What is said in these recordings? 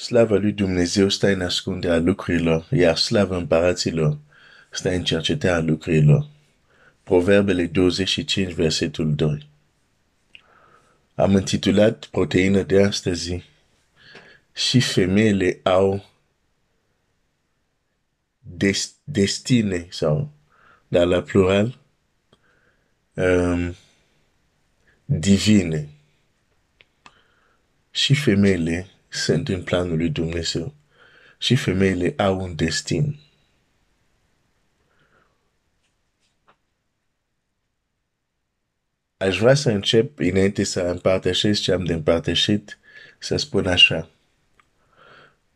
Slava lui Dumnezeu stă în ascunderea lucrurilor, iar slava împăraților stă în cercetarea lucrurilor. Proverbele 25, versetul 2. Am intitulat proteină de astăzi și femeile au des, destine sau, dar la plural, um, divine. Și femeile sunt în planul lui Dumnezeu. Și femeile au un destin. Aș vrea să încep, înainte să împărtășesc ce am de împărtășit, să spun așa.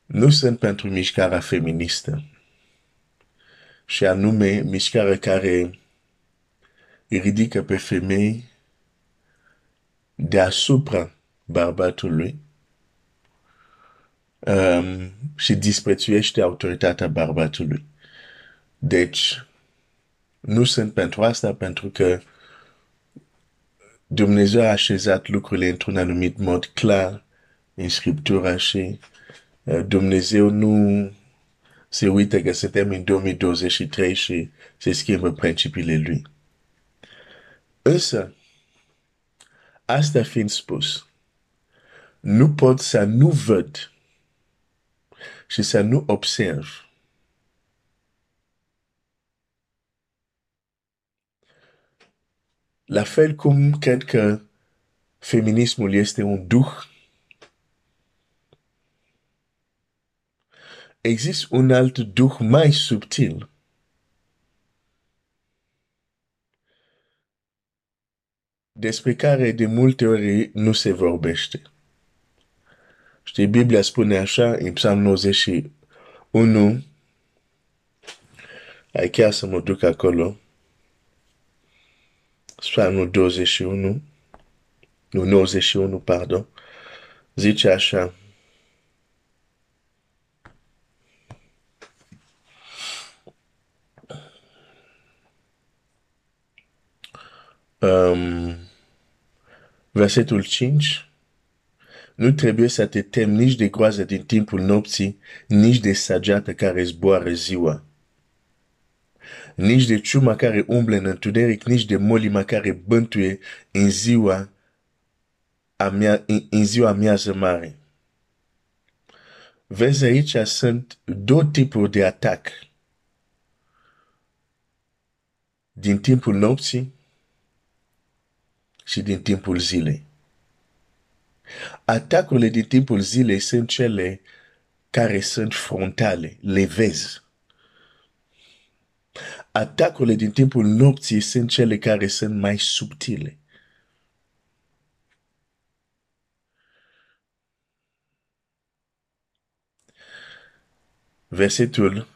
Nu sunt pentru mișcarea feministă. Și anume, mișcarea care ridică pe femei deasupra bărbatului um, și disprețuiește autoritatea bărbatului. Deci, nu sunt pentru asta, pentru că Dumnezeu a așezat lucrurile într-un anumit mod clar în Scriptura și uh, Dumnezeu nu se uită că suntem în 2023 și se schimbă principiile Lui. Însă, asta fiind spus, nu pot să nu văd și să nu observ La fel cum cred că feminismul este un duh, există un alt duh mai subtil despre care de multe ori nu se vorbește. Știi, Biblia spune așa în Psalm 91, ai chiar să mă duc acolo, Psalmul 21, nu 91, pardon, zice așa, um, versetul 5, nu trebuie să te temi nici de groază din timpul nopții, nici de sageată care zboară ziua. Nici de ciuma care umblă în întuneric, nici de molima care bântuie în ziua, amia, în, în ziua amiază mare. Vezi aici sunt două tipuri de atac. Din timpul nopții și din timpul zilei. Atacurile din timpul zilei sunt cele care sunt frontale, le vezi. Atacurile din timpul nopții sunt cele care sunt mai subtile. Versetul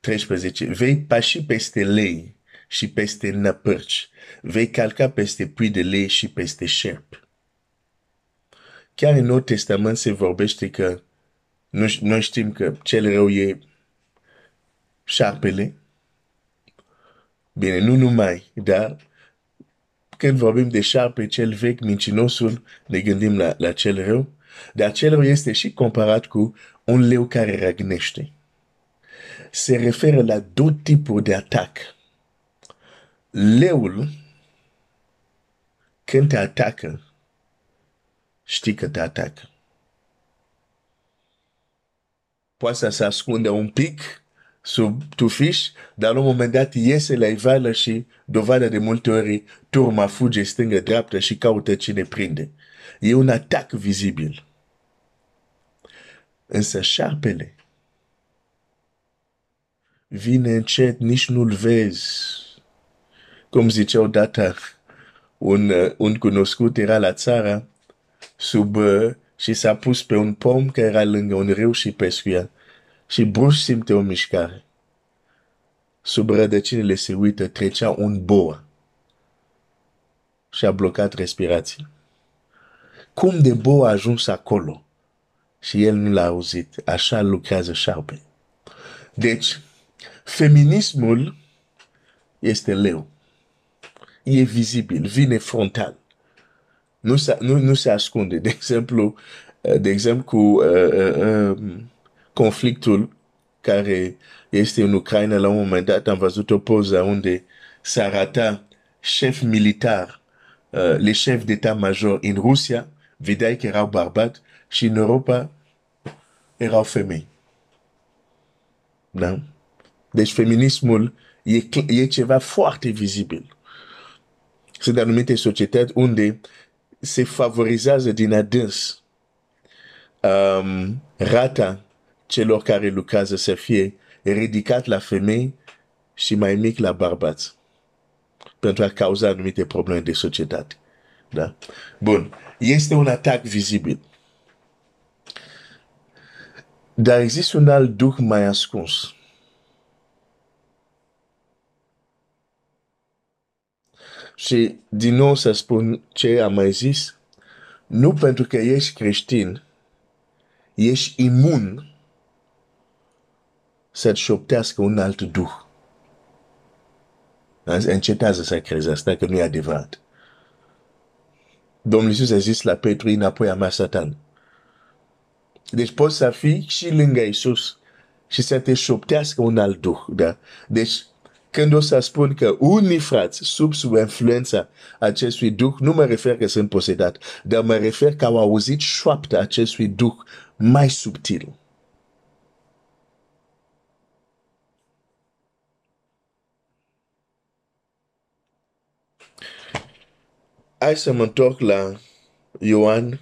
13. Vei pași peste lei și peste năpârci. Vei calca peste pui de lei și peste șerpi. Chiar în Nou Testament se vorbește că noi, noi știm că cel rău e șarpele. Bine, nu numai, dar când vorbim de șarpe cel vechi, mincinosul, ne gândim la, la cel rău, dar cel rău este și comparat cu un leu care răgnește. Se referă la două tipuri de atac. Leul, când te atacă, știi că te atacă. Poate să se ascunde un pic sub tufiș, dar la un moment dat iese la ivală și dovadă de multe ori turma fuge stângă dreaptă și caută cine prinde. E un atac vizibil. Însă șarpele vine încet, nici nu-l vezi. Cum zicea odată un, un cunoscut era la țară, sub uh, și s-a pus pe un pom care era lângă un râu și pescuia. Și brusc simte o mișcare. Sub rădăcinile se uită, trecea un boa. Și a blocat respirația. Cum de boa a ajuns acolo? Și el nu l-a auzit. Așa lucrează șarpe. Deci, feminismul este leu. E vizibil, vine frontal nu se, nu, nu se ascunde. De exemplu, uh, de exemplu, cu uh, uh, um, conflictul care este în Ucraina, la un moment dat am văzut o poză unde se arata șef militar, uh, le șef d'état-major în Rusia, vedeai că erau bărbați și în Europa erau femei. Da? Deci feminismul e, e ceva foarte vizibil. Sunt anumite societăți unde se favorizează din adâns um, rata celor care lucrează să fie ridicat la femei și mai mic la bărbați pentru a cauza anumite probleme de societate. Da? Bun. Este un atac vizibil. Dar există un alt duh mai ascuns. Și din nou să spun ce am mai zis, nu pentru că ești creștin, ești imun să-ți șoptească un alt duh. Încetează să crezi asta, că nu e adevărat. Domnul Iisus a zis la Petru, înapoi a mea Satan. Deci poți să fii și lângă Iisus și să te șoptească un alt duh. Da? Deci când o să spun că unii frați sub sub influența acestui duh, nu mă refer că sunt posedat, dar mă refer că au auzit șoapta acestui duh mai subtil. Hai să mă întorc la Ioan,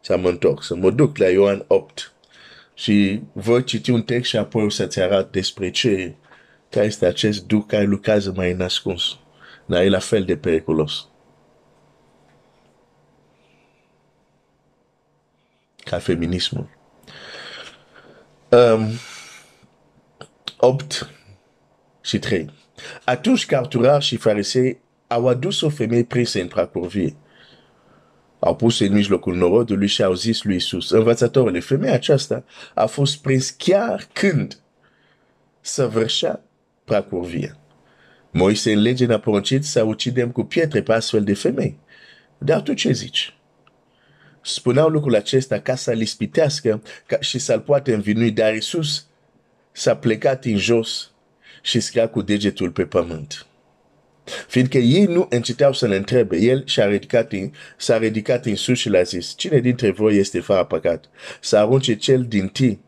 să mă întorc, să mă duc la Ioan 8 și voi citi un text și apoi o să-ți arăt despre ce care este acest duh care lucrează mai nascuns. Dar e la fel de periculos. Ca feminismul. Um, 8 și 3. Atunci carturar și farisei au adus o femeie prinsă în pracurvie. Au pus în mijlocul norodului și au zis lui Isus, învățătorule, femeia aceasta a fost prins chiar când săvârșea pracurvie. Moise în lege ne-a poruncit să ucidem cu pietre pe astfel de femei. Dar tu ce zici? Spuneau lucrul acesta ca să-l ispitească ca și să-l poată învinui, dar Iisus s-a plecat în jos și scria cu degetul pe pământ. Fiindcă ei nu încetau să-l întrebe, el și-a ridicat în, s-a ridicat în sus și l-a zis, cine dintre voi este fără păcat? Să arunce cel din tine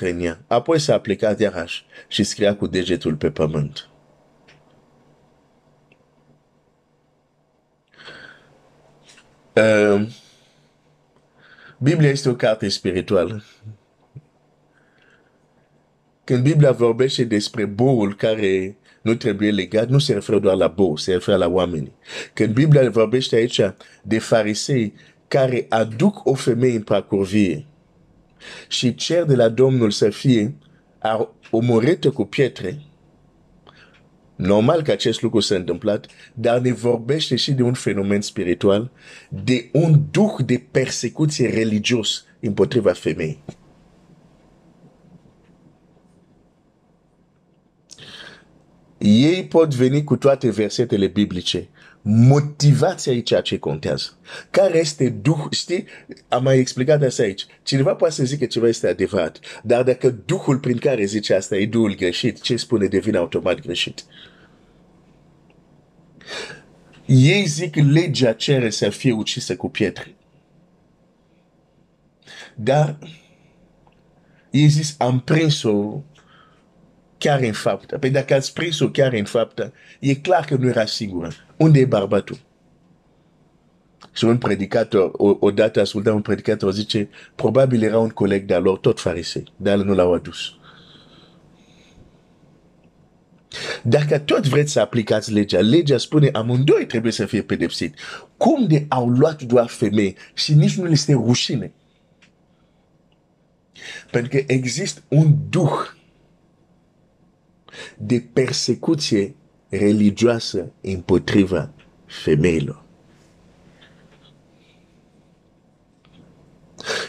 în ea. Apoi s-a plecat iarăși și scria cu degetul pe pământ. Uh, Biblia este o carte spirituală. Când Biblia vorbește despre boul care nu trebuie legat, nu se referă doar la bou, se referă la oameni. Când Biblia vorbește aici de farisei care aduc o femeie în parcurvie, și cer de la Domnul să fie omorâtă cu pietre, normal că acest lucru s-a întâmplat, dar ne vorbește și de un fenomen spiritual, de un duh de persecuție religios împotriva femeii. Ei pot veni cu toate versetele biblice, motivația e ceea ce contează. Care este Duh, știi, am mai explicat asta aici. Cineva poate să zică ceva este adevărat, dar dacă Duhul prin care zice asta e Duhul greșit, ce spune devine automat greșit. Ei zic legea cere să fie ucisă cu pietre. Dar ei zis, am prins-o chiar în faptă. Păi dacă ați prins-o chiar în faptă, e clar că nu era sigură. Unde e bărbatul? Și un predicator, odată ascultam un predicator, zice, probabil era un coleg de-a lor, tot farisei, dar nu l-au adus. Dacă tot vreți să aplicați legea, legea spune amândoi trebuie să fie pedepsit. Cum de au luat doar femei și nici nu le este rușine? Pentru că există un duh de persecuție religioasă împotriva femeilor.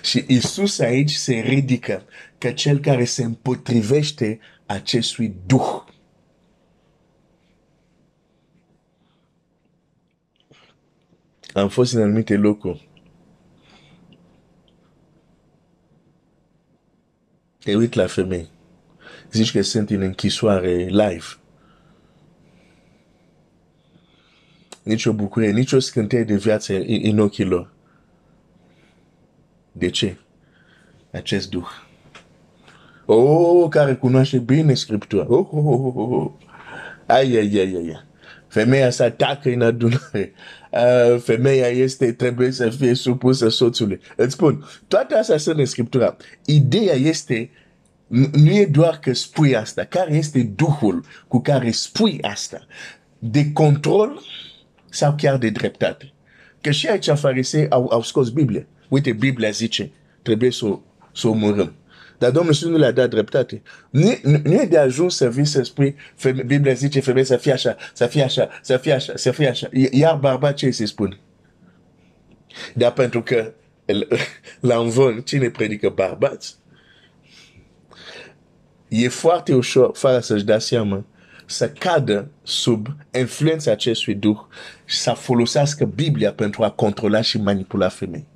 Și Isus aici se ridică ca cel care se împotrivește acestui duh. Am fost în anumite locuri. Te uit la femei. Zici că sunt în închisoare live. Nici o bucurie, nici o scânteie de viață în ochii lor. De ce? Acest Duh. Oh, care cunoaște bine Scriptura. Oh, oh, oh, oh, oh. Ai, ai, ai, ai. Femeia se atacă în adunare. Uh, femeia este, trebuie să fie supusă soțului. Îți spun, toate astea sunt în Scriptura. Ideea este, nu e doar că spui asta, care este Duhul cu care spui asta? De control sau chiar de dreptate? Că și aici farisei au, au scos Biblia. Uite, Biblia zice, trebuie să, să omorâm. Dar Domnul Iisus nu le-a dat dreptate. Nu, nu e de ajuns să vii să spui, feme, Biblia zice femeie să fie așa, să fie așa, să fie așa, să fie așa. Iar bărbat ce se spune? Dar pentru că la învon, cine predică bărbați? E foarte ușor, fără să-și dea seama, să cadă sub influența acestui Duh și să folosească Biblia pentru a controla și manipula femei.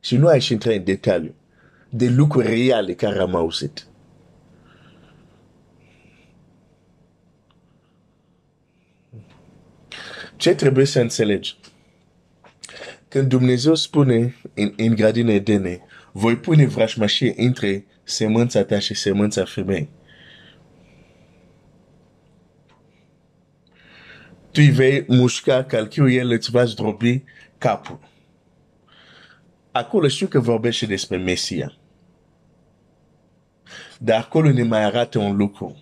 Și nu aș intra în detaliu de lucruri reale care am auzit. Ce trebuie să înțelegi? Când Dumnezeu spune în, în grădina Edene, voi pune vrașmașie între semânța ta și semânța femei. Tu îi vei mușca calchiul, el îți va zdrobi capul acolo știu că vorbește despre Mesia. Dar acolo ne mai arată un lucru.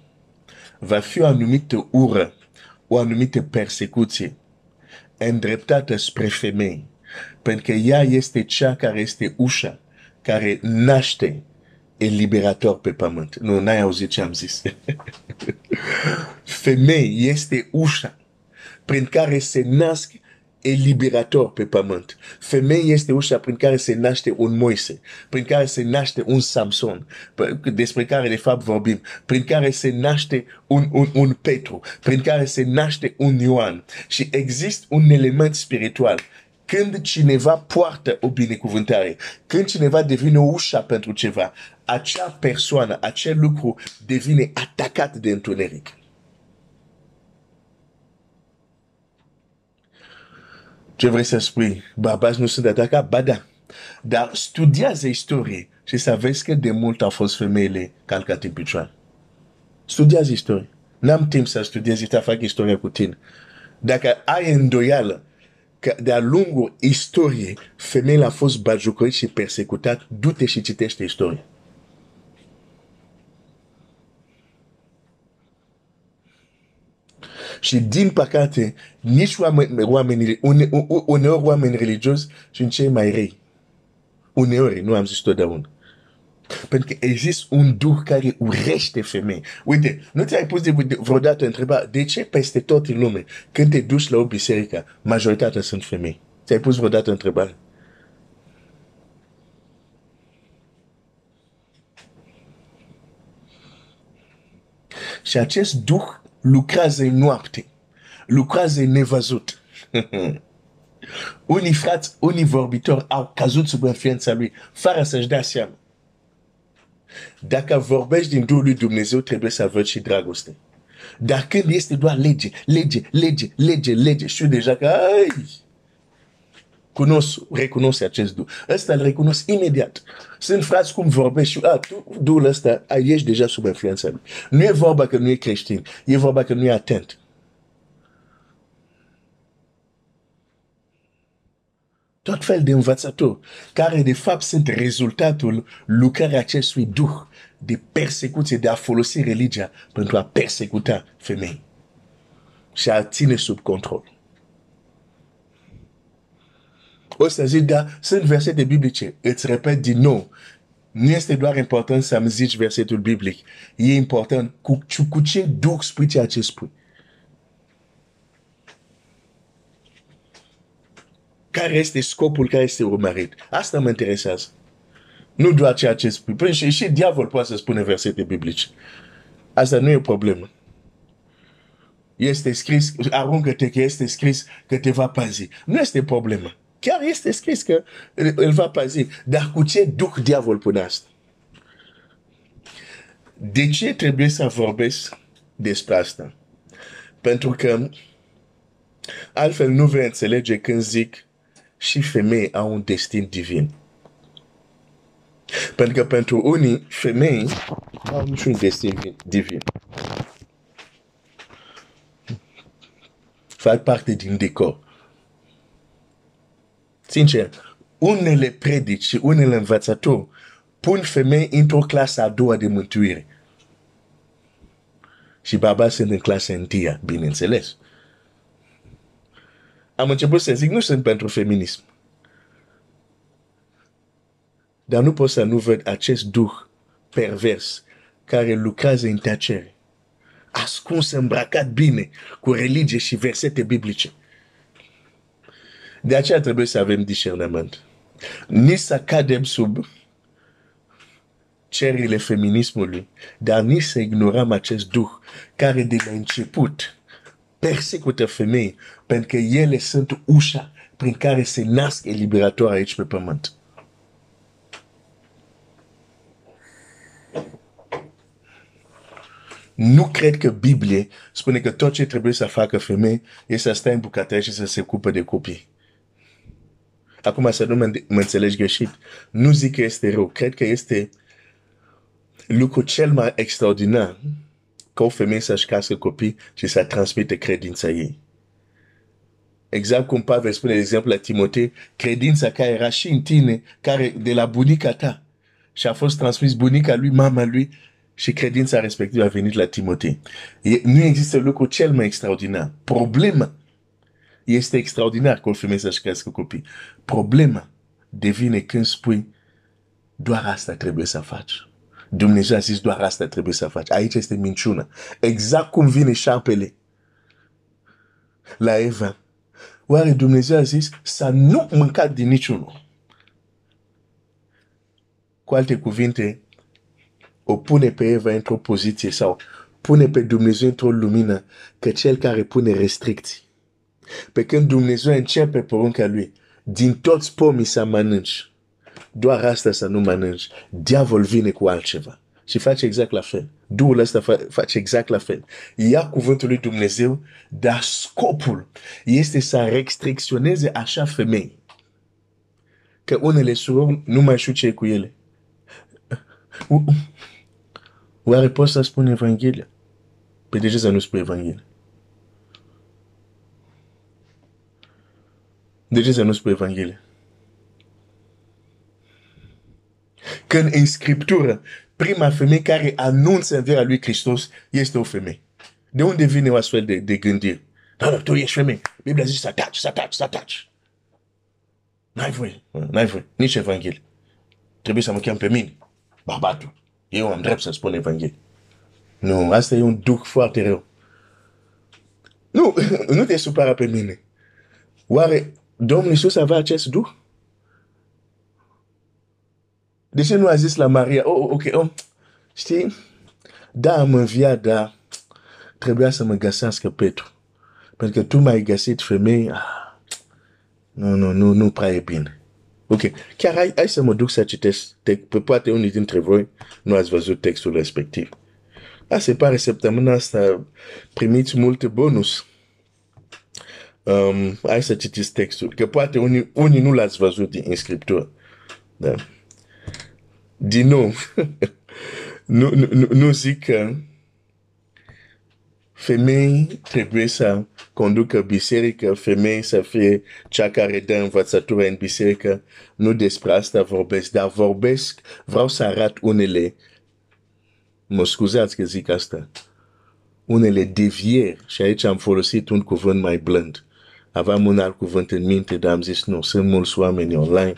Va fi o anumită ură, o anumită persecuție îndreptată spre femei. Pentru că ea este cea care este ușa, care naște eliberator pe pământ. Nu, n-ai auzit ce am zis. Femei este ușa prin care se nasc eliberator pe pământ. Femeia este ușa prin care se naște un Moise, prin care se naște un Samson, despre care de fapt vorbim, prin care se naște un, un, un Petru, prin care se naște un Ioan. Și există un element spiritual când cineva poartă o binecuvântare, când cineva devine o ușa pentru ceva, acea persoană, acel lucru devine atacat de întuneric. Ce vrei să spui? Bărbați nu sunt atacat? Ba da. Dar studiază istorie și să vezi că de mult au fost femeile calcate în picioare. Studiază istorie. N-am timp să studiez, să fac istoria cu tine. Dacă ai îndoială că de-a lungul istoriei femeile au fost bagiocărit și persecutat, du-te și citește istoria. Și din păcate, nici oameni, oameni une, uneori oameni religioși sunt cei mai rei. Uneori, nu am zis totdeauna. Pentru că există un duh care urește femei. Uite, nu ți-ai pus de, de, vreodată întreba de ce peste tot în lume, când te duci la o biserică, majoritatea sunt femei? Ți-ai pus vreodată întrebare? Și acest duh lucrează în noapte, lucrează nevăzut. unii frați, unii vorbitori au căzut sub influența lui, fără să-și dea seama. Dacă vorbești din Duhul lui Dumnezeu, trebuie să văd și dragoste. Dar când este doar lege, lege, lege, lege, lege, știu deja că, ai, cunosc, recunosc acest Duh. Ăsta îl recunosc imediat. Sunt frați cum vorbești și, a, tu, Duhul ăsta, ești deja sub influența lui. Nu e vorba că nu e creștin, e vorba că nu e atent. Tot fel de învățători, care de fapt sunt rezultatul lucrării acestui Duh de persecuție, de a folosi religia pentru a persecuta femei și a ține sub control. O să zic, da, sunt versete biblice. Îți repet din nou. Nu este doar important să-mi zici versetul biblic. E important cu, cu ce duc spui ceea ce spui. Care este scopul care este urmărit? Asta mă interesează. Nu doar ceea ce spui. Păi și, și diavol poate să spune versete biblice. Asta nu e o problemă. Este scris, aruncă-te că este scris că te va pazi. Nu este problemă. Chiar este scris că îl va pazi. Dar cu ce duc diavol până asta? De ce trebuie să vorbesc despre asta? Pentru că altfel nu vei înțelege când zic și femei au un destin divin. Pentru că pentru unii femei au niciun destin divin. Fac parte din decor. Sincer, unele predici și unele învățători pun femei într-o clasă a doua de mântuire. Și baba sunt în clasa întâia, bineînțeles. Am început să zic, nu sunt pentru feminism. Dar nu pot să nu văd acest duh pervers care lucrează în tăcere. Ascuns, îmbrăcat bine, cu religie și versete biblice. De aceea trebuie să avem discernământ. Nici să cadem sub cerile feminismului, dar nici să ignorăm acest duh care de la început persecută femei pentru că ele sunt ușa prin care se nasc eliberatori aici pe pământ. Nu cred că Biblie spune că tot ce trebuie să facă femei este să stea în bucătărie și să se ocupe de copii. Acum să nu mă, mă înțelegi greșit. Nu zic că este rău. Cred că este lucru cel mai extraordinar ca o femeie să-și casă copii și să transmite credința ei. Exact cum Pavel spune, de exemplu, la Timotei, credința care era și în tine, care de la bunica ta și a fost transmis bunica lui, mama lui și credința respectivă a venit la Timotei. Nu există lucru cel mai extraordinar. Problema este extraordinar că o femeie să-și crească copii. Problema devine când spui doar asta trebuie să faci. Dumnezeu a zis doar asta trebuie să faci. Aici este minciună. Exact cum vine șarpele la Eva. Oare Dumnezeu a zis să nu mâncați din niciunul. Cu alte cuvinte, o pune pe Eva într-o poziție sau pune pe Dumnezeu într-o lumină că cel care pune restricții. Pe când Dumnezeu începe porunca lui, din toți pomii să mănânci, doar asta să nu mănânci, diavol vine cu altceva și face exact la fel. Duhul ăsta face exact la fel. Ia cuvântul lui Dumnezeu, dar scopul este să restricționeze așa femei. Că unele surori nu mai știu ce e cu ele. Oare poți să spun Evanghelia? Pe de ce să nu spui Evanghelia? De ce să nu spui Evanghelia? Când în Scriptură, prima femeie care anunță învierea lui Hristos este o femeie. De unde vine o astfel de, de gândire? Da, da, tu ești femeie. Biblia zice să taci, să taci, să taci. N-ai voie, n-ai voie, nici Evanghelie. Trebuie să mă chem pe mine, bărbatul. Eu am drept să spun Evanghelie. Nu, asta e un duc foarte rău. Nu, nu te supăra pe mine. Oare Domnul Iisus avea acest duh? De ce nu a zis la Maria, oh, ok, oh, știi, da, am înviat, dar trebuia să mă găsească Petru. Pentru că tu m-ai găsit femei, ah, nu, nu, nu, nu prea e bine. Ok, chiar hai, hai să mă duc să citesc, te, pe poate unii dintre voi nu ați văzut textul respectiv. A, se pare săptămâna asta primiți multe bonus. Um, hai să citiți textul, că poate unii, unii nu l-ați văzut din scriptură. Da. Din nou, nu, nu, nu zic că femei trebuie să conducă biserică, femei să fie cea care dă învățătură în biserică. Nu despre asta vorbesc, dar vorbesc, vreau să arăt unele, mă scuzați că zic asta, unele devieri, și aici am folosit un cuvânt mai blând. Aveam un alt cuvânt în minte, dar am zis nu, sunt mulți oameni online.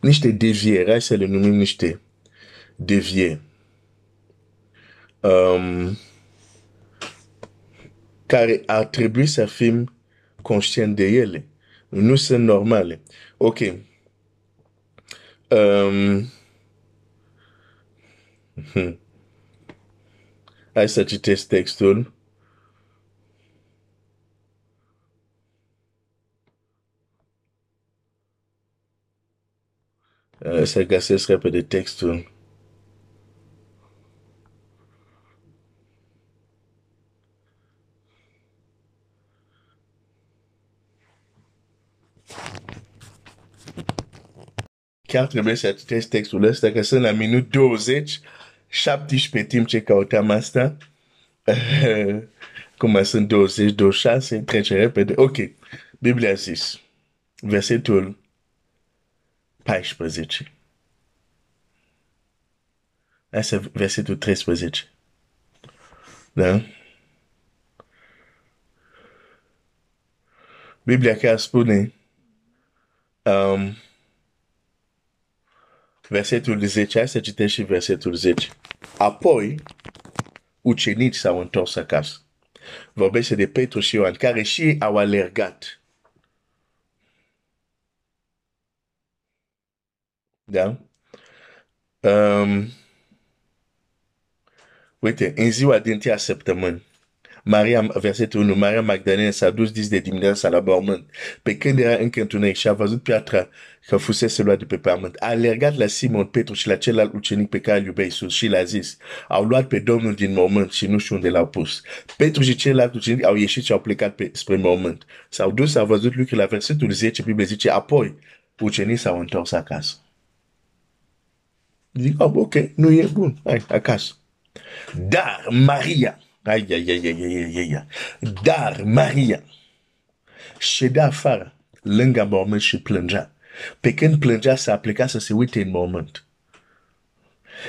Niște devieri, hai să le numim niște devieri. Um, care ar trebui să fim conștient de ele. Nu sunt normale. Ok. Um, hmm. Hai să citesc textul. Să găsesc repede textul. Chiar trebuie să citesc textul ăsta, că sunt la minut 20, 17 timp ce căutam asta. Cum sunt 20, 26, trece repede. Ok, Biblia a zis, versetul 14. Asta e versetul 13. Da? Biblia chiar spune um, versetul 10, hai să citești și versetul 10. Apoi, ucenici s-au întors acasă. Vorbește de Petru și Ioan, care și au alergat. Da? Um, uite, în ziua din tia săptămâni, Maria, versetul 1, Maria Magdalena s-a dus dis de dimineața la mormânt. Pe când era încă întuneric și a văzut piatra că fusese luat de pe pământ, a alergat la Simon Petru și la celălalt ucenic pe care îl iubea Iisus și l-a zis, au luat pe Domnul din mormânt și nu știu unde l-au pus. Petru și celălalt ucenic au ieșit și au plecat pe, spre mormânt. S-au dus, au văzut lucrurile la versetul 10, Biblia zice, apoi ucenicii s-au întors acasă. Zic, oh, ok, nu e bun, hai, acasă. Dar Maria, ai, ai, ai, ai, ai, ai, ai. Dar Maria ședea afară, lângă mormânt și plângea. Pe când plângea, s-a plecat să se uite în mormânt.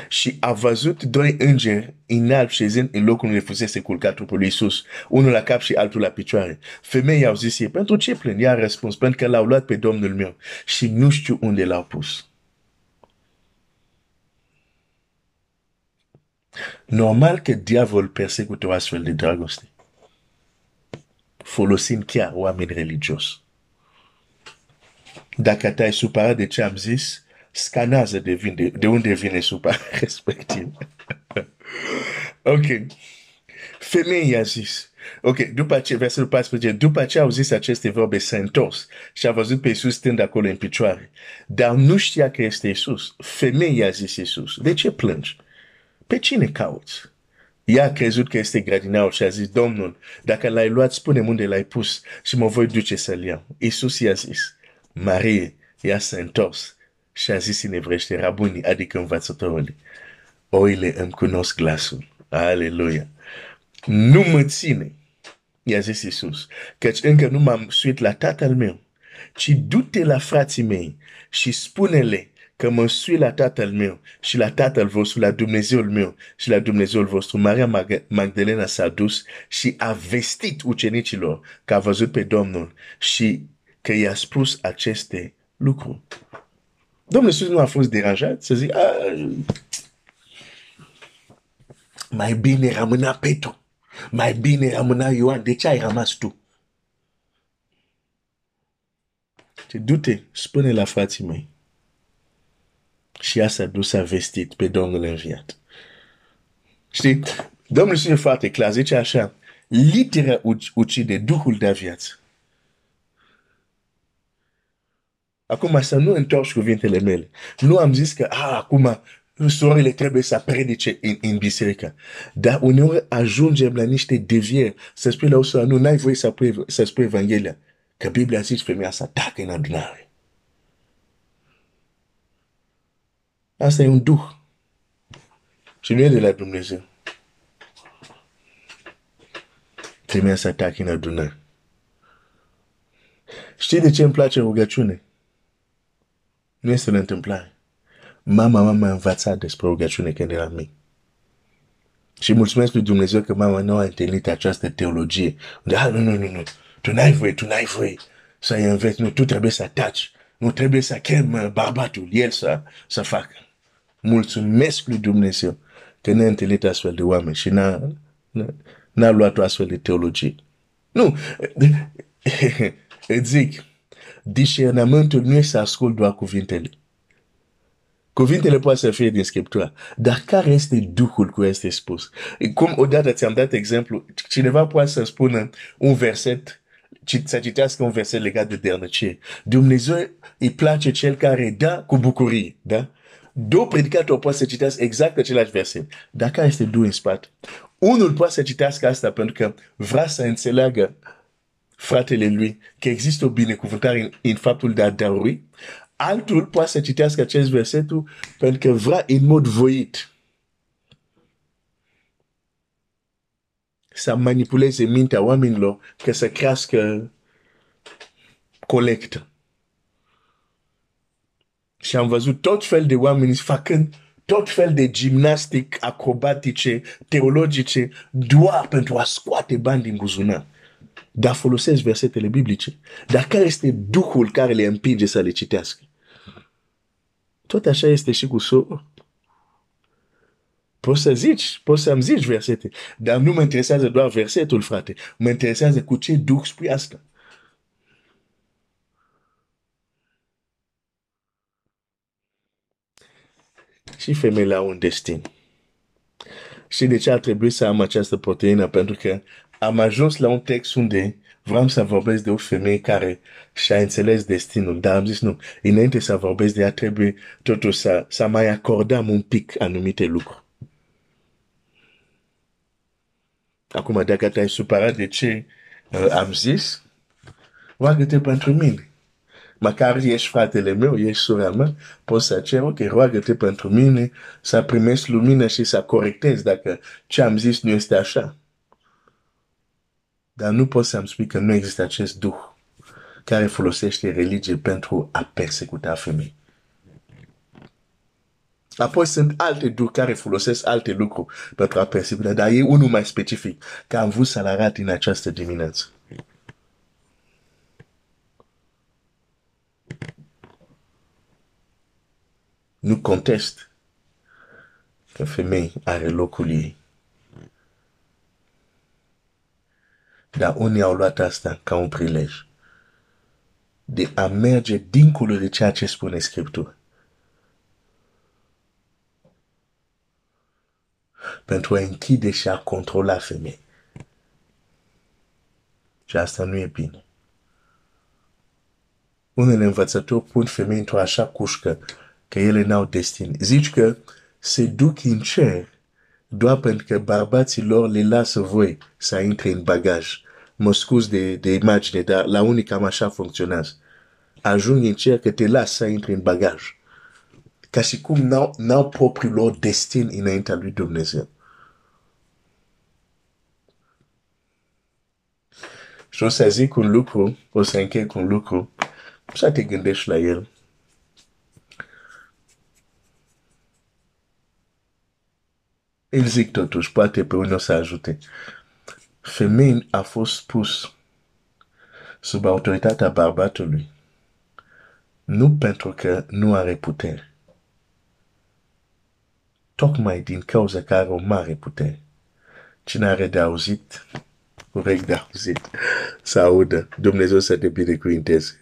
Și a văzut doi îngeri înalt șezând în locul unde fusese culcat trupul lui Iisus, unul la cap și altul la picioare. Femeia au zis ei, pentru ce plâng? Ea a răspuns, pentru că l-au luat pe Domnul meu și nu știu unde l-au pus. Normal că diavol persecută o astfel de dragoste. Folosind chiar oameni religios. Dacă te-ai supărat de ce am zis, scanează de, vine, de unde vine supărarea respectiv. ok. Femeia a zis, ok, după ce, versetul 14, după ce au zis aceste vorbe, s-a întors și a văzut pe Iisus stând acolo în picioare. Dar nu știa că este Iisus. Femeia a zis Iisus, de ce plângi? Pe cine cauți? Ea a crezut că este gradineul și a zis, Domnul, dacă l-ai luat, spune unde l-ai pus și mă voi duce să-l iau. Iisus i-a zis, Marie, ea s-a întors și a zis în evrește, rabuni, adică învățătorul, oile îmi cunosc glasul. Aleluia. Nu mă ține, i-a zis Iisus, căci încă nu m-am suit la tatăl meu, ci du-te la frații mei și spune-le că mă sui la tatăl meu și la tatăl vostru, la Dumnezeul meu și la Dumnezeul vostru. Maria Magdalena s-a dus și a vestit ucenicilor că a văzut pe Domnul și că i-a spus aceste lucruri. Domnul Iisus nu a fost deranjat să zic, mai bine rămâna Petru, mai bine rămâna Ioan, de ce ai rămas tu? Te du-te, spune la frații mei și ea s-a dus, a vestit pe Domnul înviat. Știi, Domnul Iisus e foarte clar, zice așa, litera ucide Duhul de viață. Acum să nu întorci cuvintele mele. Nu am zis că, a, acum sorile trebuie să predice în, în biserică. Dar uneori ajungem la niște devieri să spui la o soră, nu, n-ai voie să, să spui Evanghelia. Că Biblia zice femeia să tacă în adunare. Asta e un duh. Și nu e de la Dumnezeu. Trebuie să ataci în adunare. Știi de ce îmi place rugăciune? Nu este o întâmplare. Mama mama m-a învățat despre rugăciune când eram mic. Și mulțumesc lui Dumnezeu că mama nu a întâlnit această teologie. Unde, ah, nu, nu, nu, nu, tu n-ai voie, tu n-ai voie să-i înveți, nu, tu trebuie să ataci, nu trebuie să chem bărbatul, el să, să facă mulțumesc lui Dumnezeu că ne-a întâlnit astfel de oameni și n-a, n-a luat o astfel de teologie. Nu, îți zic, discernământul nu este să ascult doar cuvintele. Cuvintele poate să fie din Scriptura, dar care este Duhul cu este spus? Cum odată ți-am dat exemplu, cineva poate să spună un verset să citească un verset legat de dărnicie. Dumnezeu îi place cel care dă cu bucurie, da? Două predicatori poate să citească exact același verset. Dar care este două în spate? Unul poate să citească asta pentru că vrea să înțeleagă fratele lui că există o binecuvântare în, în faptul de a dărui. Altul poate să citească acest versetul pentru că vrea în mod voit să manipuleze mintea oamenilor ca să crească colectă. Și am văzut tot fel de oameni facând tot fel de gimnastic acrobatice, teologice, doar pentru a scoate bani din buzunar. Dar folosesc versetele biblice. Dar care este Duhul care le împinge să le citească? Tot așa este și cu soră. Poți să zici, poți să-mi zici versete, dar nu mă interesează doar versetul, frate. Mă interesează cu ce duc spui asta. Și femeile au un destin. Și de ce ar trebui să am această proteină? Pentru că am ajuns la un text unde vreau să vorbesc de o femeie care și-a înțeles destinul, dar am zis nu, înainte să vorbesc de ea, trebuie totuși să, să mai acordăm un pic anumite lucruri. Acum, dacă te-ai supărat de ce uh, am zis, roagă-te pentru mine. Măcar ești fratele meu, ești sora mea, poți să cer, ok, roagă-te pentru mine, să primesc lumină și să corectez dacă ce am zis nu este așa. Dar nu poți să-mi spui că nu există acest duh care folosește religie pentru a persecuta femei. Apoi sunt alte duhuri care folosesc alte lucruri pentru a persecuta, dar e unul mai specific, că am vrut să-l arăt în această dimineață. Nu contest că femei are locul ei. Dar unii au luat asta ca un prilej de a merge dincolo de ceea ce spune Scriptura. pentru a închide și a controla femei. Și asta nu e bine. Unele învățători pun femei într-o așa cușcă că ele n-au destin. Zici că se duc în cer doar pentru că bărbații lor le lasă voi să intre în bagaj. Mă scuz de, de imagine, dar la unii cam așa funcționează. Ajung în cer că te lasă să intri în bagaj. Ca și cum n-au, n-au propriul lor destin înaintea lui Dumnezeu. Și o să zic un lucru, o să închei cu un lucru, să te gândești la el. Îl zic totuși, poate pe unul o să ajute. Femein a fost pus sub autoritatea bărbatului, nu pentru că nu are putere, tocmai din cauza că are o mare putere. Cine are de auzit, urechi de auzit, să audă. Dumnezeu să te binecuvinteze.